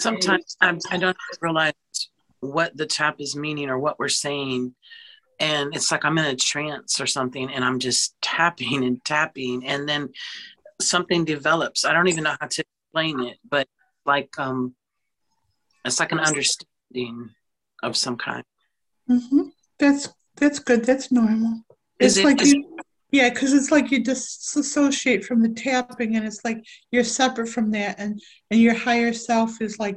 sometimes I'm, I don't realize what the tap is meaning or what we're saying. And it's like I'm in a trance or something and I'm just tapping and tapping. And then something develops. I don't even know how to explain it, but like, um, it's like an understanding of some kind. Mm-hmm. That's, that's good. That's normal. Is it's it, like you, yeah, because it's like you disassociate from the tapping, and it's like you're separate from that, and and your higher self is like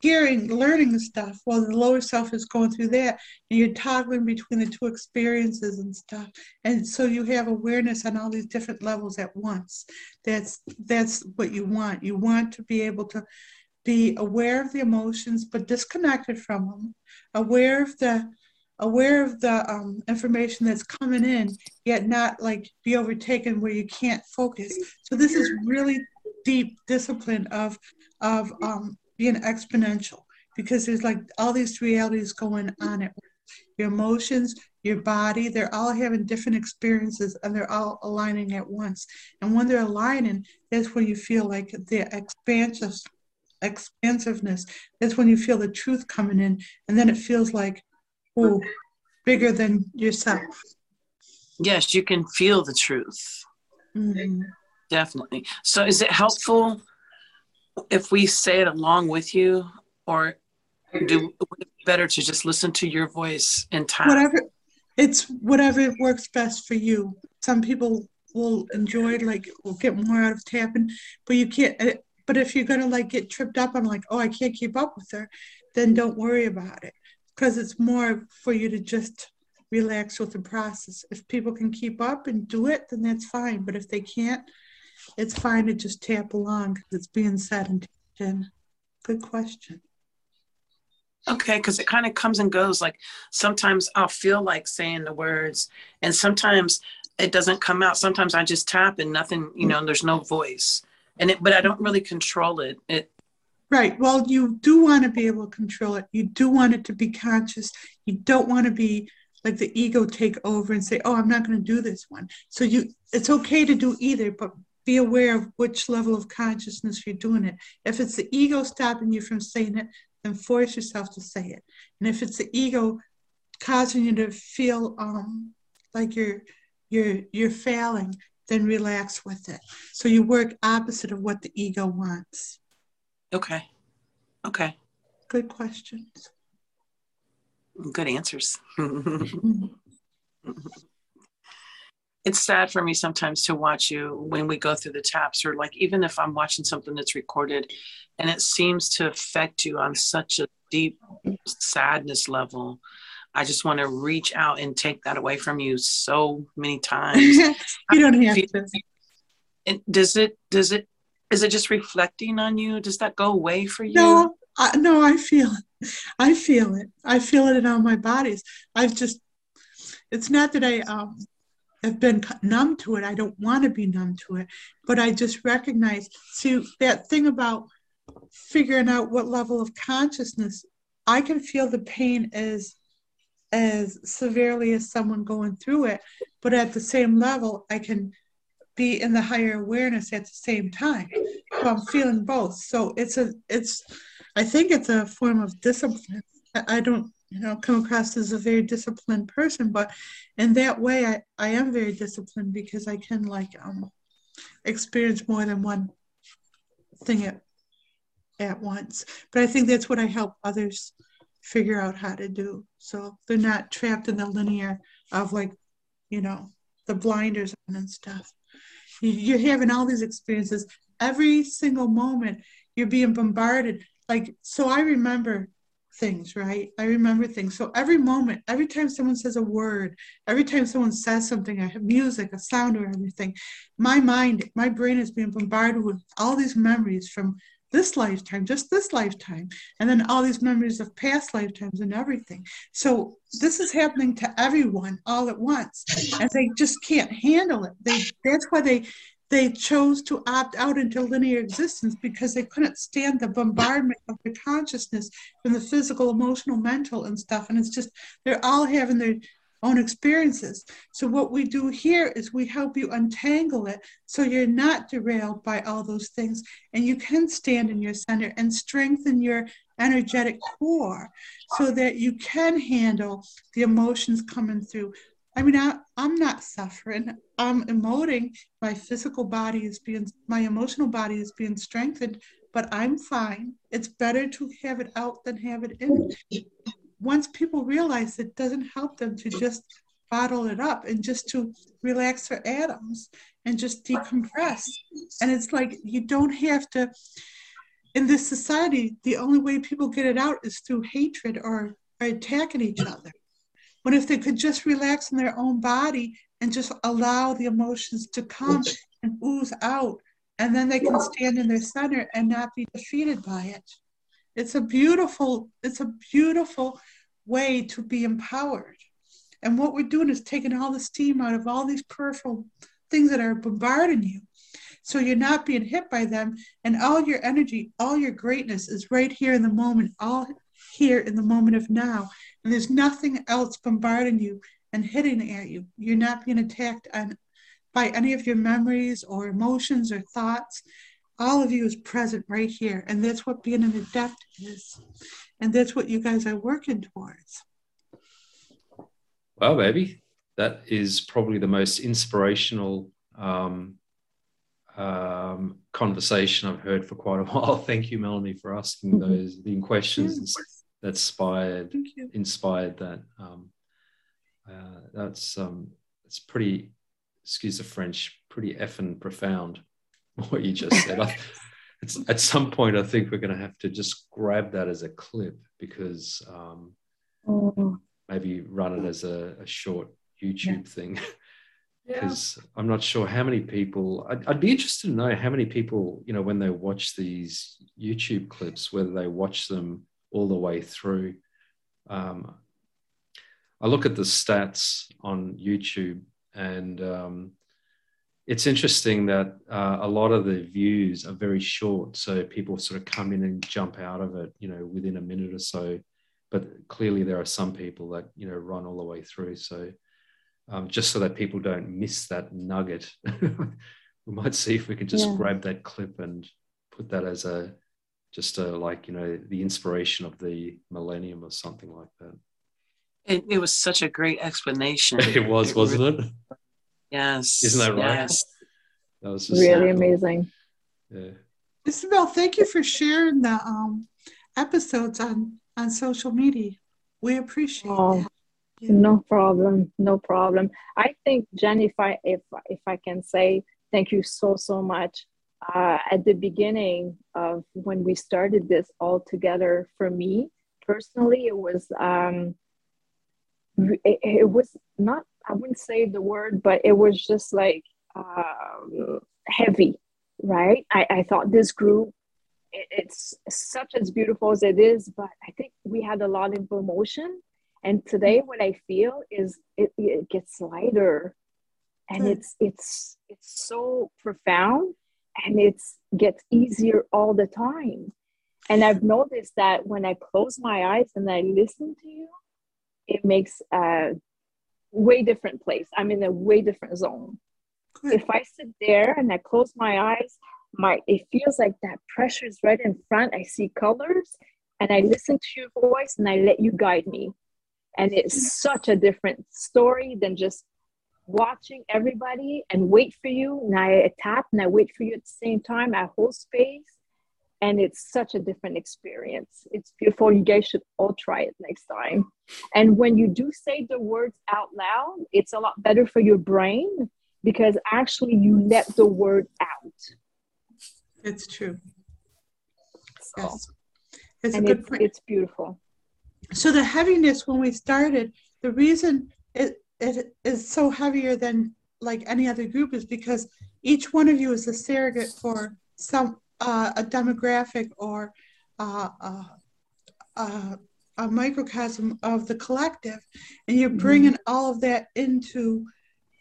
hearing, learning stuff, while the lower self is going through that, and you're toggling between the two experiences and stuff, and so you have awareness on all these different levels at once. That's that's what you want. You want to be able to be aware of the emotions, but disconnected from them, aware of the aware of the um, information that's coming in, yet not like be overtaken where you can't focus. So this is really deep discipline of of um, being exponential because there's like all these realities going on at your emotions, your body, they're all having different experiences and they're all aligning at once. And when they're aligning, that's when you feel like the expansive expansiveness. That's when you feel the truth coming in. And then it feels like oh, bigger than yourself. Yes, you can feel the truth. Mm-hmm. Definitely. So, is it helpful if we say it along with you, or do it better to just listen to your voice in time? Whatever, it's whatever works best for you. Some people will enjoy like will get more out of tapping, but you can't. Eh, but if you're gonna like get tripped up on like, oh, I can't keep up with her, then don't worry about it because it's more for you to just relax with the process. If people can keep up and do it, then that's fine. But if they can't, it's fine to just tap along because it's being said and tapped Good question. Okay, because it kind of comes and goes. Like sometimes I'll feel like saying the words, and sometimes it doesn't come out. Sometimes I just tap and nothing, you know, there's no voice. And it, but I don't really control it. It Right. Well, you do want to be able to control it. You do want it to be conscious. You don't want to be like the ego take over and say, "Oh, I'm not going to do this one." So you, it's okay to do either, but be aware of which level of consciousness you're doing it. If it's the ego stopping you from saying it, then force yourself to say it. And if it's the ego causing you to feel um, like you're you're you're failing, then relax with it. So you work opposite of what the ego wants. Okay. Okay. Good questions. Good answers. Mm-hmm. it's sad for me sometimes to watch you when we go through the taps, or like even if I'm watching something that's recorded and it seems to affect you on such a deep sadness level. I just want to reach out and take that away from you so many times. you don't have to. Does it does it is it just reflecting on you? Does that go away for you? No, I, no, I feel it. I feel it. I feel it in all my bodies. I've just, it's not that I um, have been numb to it. I don't want to be numb to it, but I just recognize, see, that thing about figuring out what level of consciousness, I can feel the pain as as severely as someone going through it, but at the same level, I can be in the higher awareness at the same time. So I'm feeling both. So it's a it's I think it's a form of discipline. I don't you know come across as a very disciplined person, but in that way I, I am very disciplined because I can like um experience more than one thing at at once. But I think that's what I help others figure out how to do. So they're not trapped in the linear of like, you know, the blinders on and stuff. You're having all these experiences. Every single moment, you're being bombarded. Like, so I remember things, right? I remember things. So every moment, every time someone says a word, every time someone says something, have music, a sound, or everything, my mind, my brain is being bombarded with all these memories from this lifetime, just this lifetime, and then all these memories of past lifetimes and everything. So this is happening to everyone all at once, and they just can't handle it. They that's why they they chose to opt out into linear existence because they couldn't stand the bombardment of the consciousness from the physical, emotional, mental, and stuff. And it's just they're all having their own experiences. So, what we do here is we help you untangle it so you're not derailed by all those things and you can stand in your center and strengthen your energetic core so that you can handle the emotions coming through. I mean, I, I'm not suffering. I'm emoting. My physical body is being, my emotional body is being strengthened, but I'm fine. It's better to have it out than have it in once people realize it doesn't help them to just bottle it up and just to relax their atoms and just decompress. And it's like you don't have to, in this society, the only way people get it out is through hatred or, or attacking each other. But if they could just relax in their own body and just allow the emotions to come and ooze out, and then they can stand in their center and not be defeated by it. It's a beautiful, it's a beautiful way to be empowered. And what we're doing is taking all the steam out of all these peripheral things that are bombarding you. So you're not being hit by them, and all your energy, all your greatness is right here in the moment, all here in the moment of now. And there's nothing else bombarding you and hitting at you. You're not being attacked on, by any of your memories or emotions or thoughts all of you is present right here. And that's what being an adept is. And that's what you guys are working towards. Well, baby, that is probably the most inspirational um, um, conversation I've heard for quite a while. Thank you, Melanie, for asking mm-hmm. those the questions that inspired inspired that. Um, uh, that's um, it's pretty, excuse the French, pretty effing profound. what you just said. I, at some point, I think we're going to have to just grab that as a clip because um, oh. maybe run it as a, a short YouTube yeah. thing. Because yeah. I'm not sure how many people. I'd, I'd, be interested to know how many people, you know, when they watch these YouTube clips, whether they watch them all the way through. Um, I look at the stats on YouTube, and um, it's interesting that uh, a lot of the views are very short so people sort of come in and jump out of it you know within a minute or so. But clearly there are some people that you know run all the way through so um, just so that people don't miss that nugget we might see if we can just yeah. grab that clip and put that as a just a like you know the inspiration of the millennium or something like that. It, it was such a great explanation. It was it wasn't really, it Yes. Isn't that right? Yes. That was really amazing. Yeah. Isabel, thank you for sharing the um, episodes on, on social media. We appreciate oh, that. Yeah. No problem. No problem. I think, Jen, if I if if I can say thank you so so much. Uh, at the beginning of when we started this all together, for me personally, it was um, it, it was not I wouldn't say the word, but it was just like um, heavy, right? I, I thought this group, it, it's such as beautiful as it is, but I think we had a lot of emotion. And today, what I feel is it, it gets lighter, and mm. it's it's it's so profound, and it's gets easier all the time. And I've noticed that when I close my eyes and I listen to you, it makes a way different place. I'm in a way different zone. Good. If I sit there and I close my eyes, my it feels like that pressure is right in front. I see colors and I listen to your voice and I let you guide me. And it's mm. such a different story than just watching everybody and wait for you. And I tap and I wait for you at the same time. I hold space and it's such a different experience. It's beautiful. You guys should all try it next time. And when you do say the words out loud, it's a lot better for your brain because actually you let the word out. It's true. So, yes. It's and it's, it's beautiful. So the heaviness when we started, the reason it, it is so heavier than like any other group is because each one of you is a surrogate for some uh, a demographic or uh, uh, uh, a microcosm of the collective, and you're mm-hmm. bringing mm-hmm. all of that into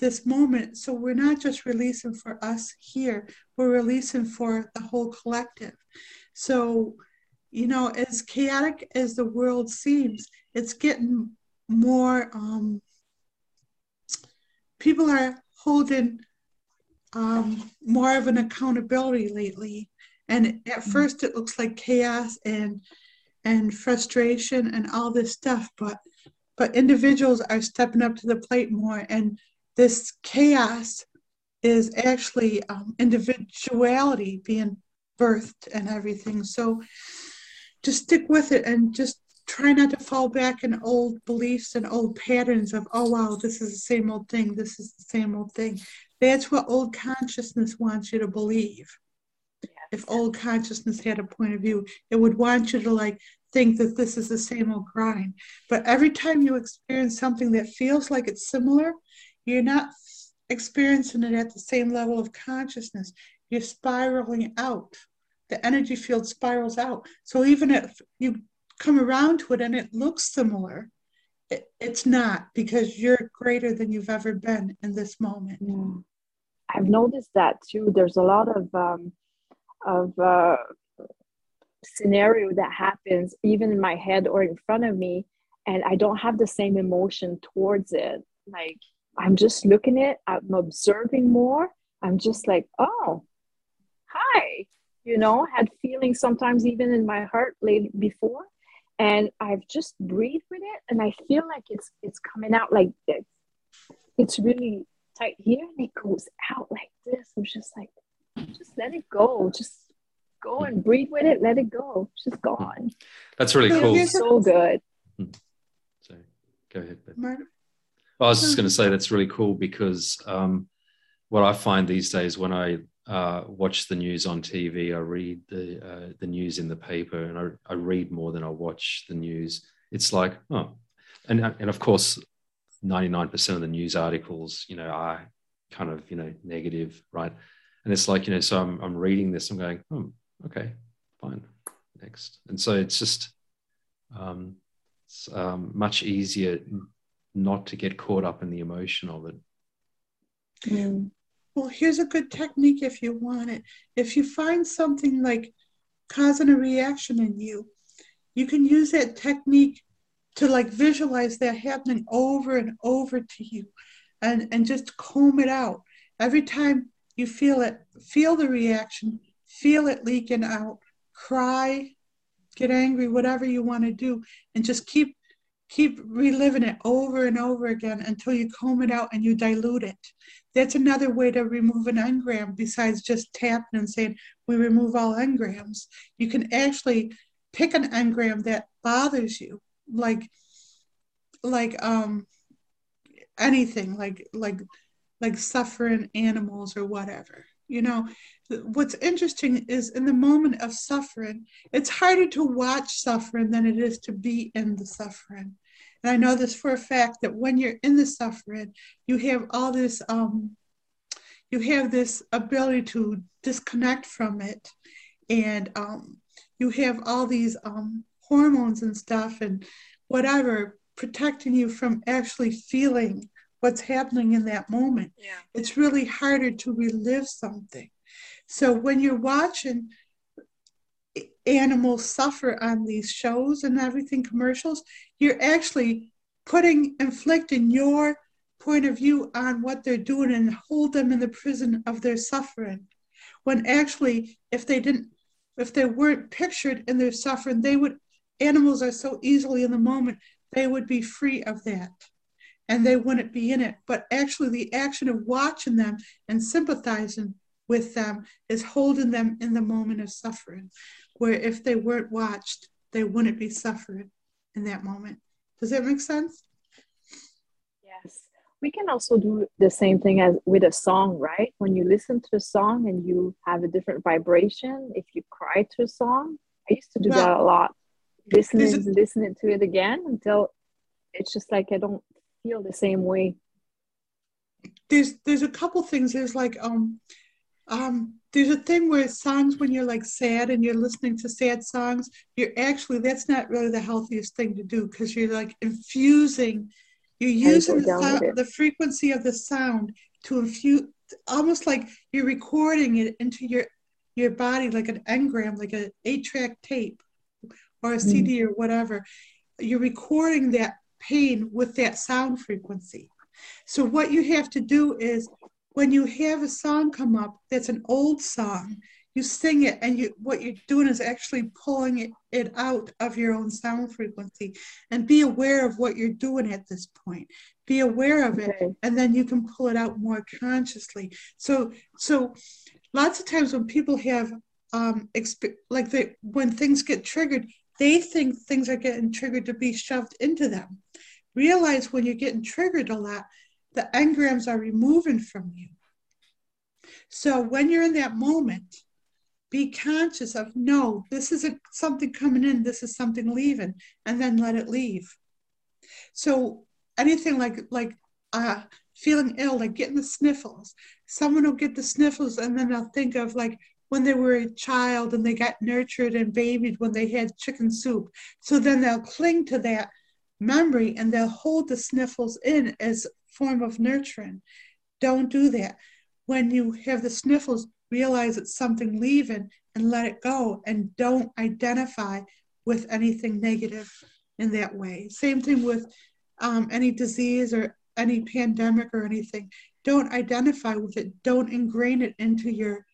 this moment. So we're not just releasing for us here, we're releasing for the whole collective. So, you know, as chaotic as the world seems, it's getting more um, people are holding um, more of an accountability lately. And at mm-hmm. first, it looks like chaos and and frustration and all this stuff, but but individuals are stepping up to the plate more, and this chaos is actually um, individuality being birthed and everything. So just stick with it and just try not to fall back in old beliefs and old patterns of, oh, wow, this is the same old thing, this is the same old thing. That's what old consciousness wants you to believe. If old consciousness had a point of view, it would want you to like think that this is the same old grind. But every time you experience something that feels like it's similar, you're not experiencing it at the same level of consciousness. You're spiraling out. The energy field spirals out. So even if you come around to it and it looks similar, it, it's not because you're greater than you've ever been in this moment. Yeah. I've noticed that too. There's a lot of um, of uh, scenario that happens even in my head or in front of me, and I don't have the same emotion towards it. Like I'm just looking at, I'm observing more. I'm just like, oh, hi, you know, had feelings sometimes even in my heart late before. And I've just breathed with it and I feel like it's it's coming out like this. It's really tight here and it goes out like this. I'm just like, just let it go. Just go and breathe with it, let it go. It's just gone. That's really cool. so good. Hmm. So go ahead. Ben. I was just going to say that's really cool because um, what I find these days when I uh, watch the news on TV, I read the uh, the news in the paper, and I, I read more than I watch the news. It's like oh, and and of course, ninety nine percent of the news articles, you know, are kind of you know negative, right? And it's like you know, so I'm I'm reading this, I'm going, oh, okay, fine, next, and so it's just um, it's um, much easier not to get caught up in the emotion of it. Mm. Well, here's a good technique if you want it. If you find something like causing a reaction in you, you can use that technique to like visualize that happening over and over to you and, and just comb it out. Every time you feel it, feel the reaction, feel it leaking out, cry, get angry, whatever you want to do, and just keep keep reliving it over and over again until you comb it out and you dilute it. That's another way to remove an engram besides just tapping and saying, we remove all engrams. You can actually pick an engram that bothers you, like, like, um, anything like, like, like suffering animals or whatever. You know, what's interesting is in the moment of suffering, it's harder to watch suffering than it is to be in the suffering. And I know this for a fact that when you're in the suffering, you have all this, um, you have this ability to disconnect from it. And um, you have all these um, hormones and stuff and whatever protecting you from actually feeling what's happening in that moment. Yeah. It's really harder to relive something. So when you're watching animals suffer on these shows and everything commercials you're actually putting inflicting your point of view on what they're doing and hold them in the prison of their suffering when actually if they didn't if they weren't pictured in their suffering they would animals are so easily in the moment they would be free of that and they mm-hmm. wouldn't be in it but actually the action of watching them and sympathizing with them is holding them in the moment of suffering where if they weren't watched, they wouldn't be suffering in that moment. Does that make sense? Yes. We can also do the same thing as with a song, right? When you listen to a song and you have a different vibration, if you cry to a song, I used to do well, that a lot. Listening, a, listening to it again until it's just like I don't feel the same way. There's there's a couple things. There's like um um there's a thing where songs when you're like sad and you're listening to sad songs you're actually that's not really the healthiest thing to do because you're like infusing you're using the, sound, the frequency of the sound to infuse almost like you're recording it into your your body like an engram like an eight track tape or a cd mm. or whatever you're recording that pain with that sound frequency. So what you have to do is when you have a song come up that's an old song, you sing it and you what you're doing is actually pulling it, it out of your own sound frequency. And be aware of what you're doing at this point. Be aware of it okay. and then you can pull it out more consciously. So so lots of times when people have um exp- like they when things get triggered they think things are getting triggered to be shoved into them. Realize when you're getting triggered a lot the engrams are removing from you. So when you're in that moment be conscious of no this is a, something coming in this is something leaving and then let it leave. So anything like like uh feeling ill like getting the sniffles. Someone will get the sniffles and then they'll think of like when they were a child and they got nurtured and babied when they had chicken soup so then they'll cling to that memory and they'll hold the sniffles in as form of nurturing don't do that when you have the sniffles realize it's something leaving and let it go and don't identify with anything negative in that way. Same thing with um, any disease or any pandemic or anything. Don't identify with it. Don't ingrain it into your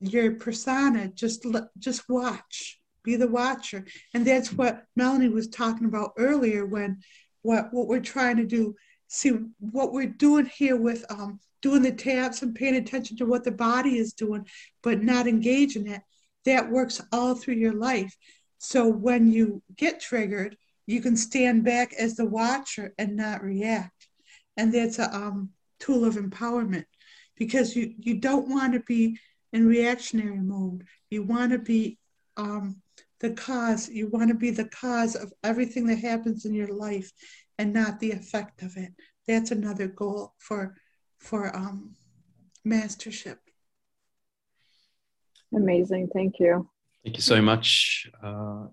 your persona. Just just watch. Be the watcher. And that's what Melanie was talking about earlier when what what we're trying to do. See what we're doing here with um, doing the taps and paying attention to what the body is doing, but not engaging it, that works all through your life. So when you get triggered, you can stand back as the watcher and not react. And that's a um, tool of empowerment because you, you don't want to be in reactionary mode. You want to be um, the cause, you want to be the cause of everything that happens in your life and not the effect of it. That's another goal for for um, mastership. Amazing. Thank you. Thank you so much. Uh,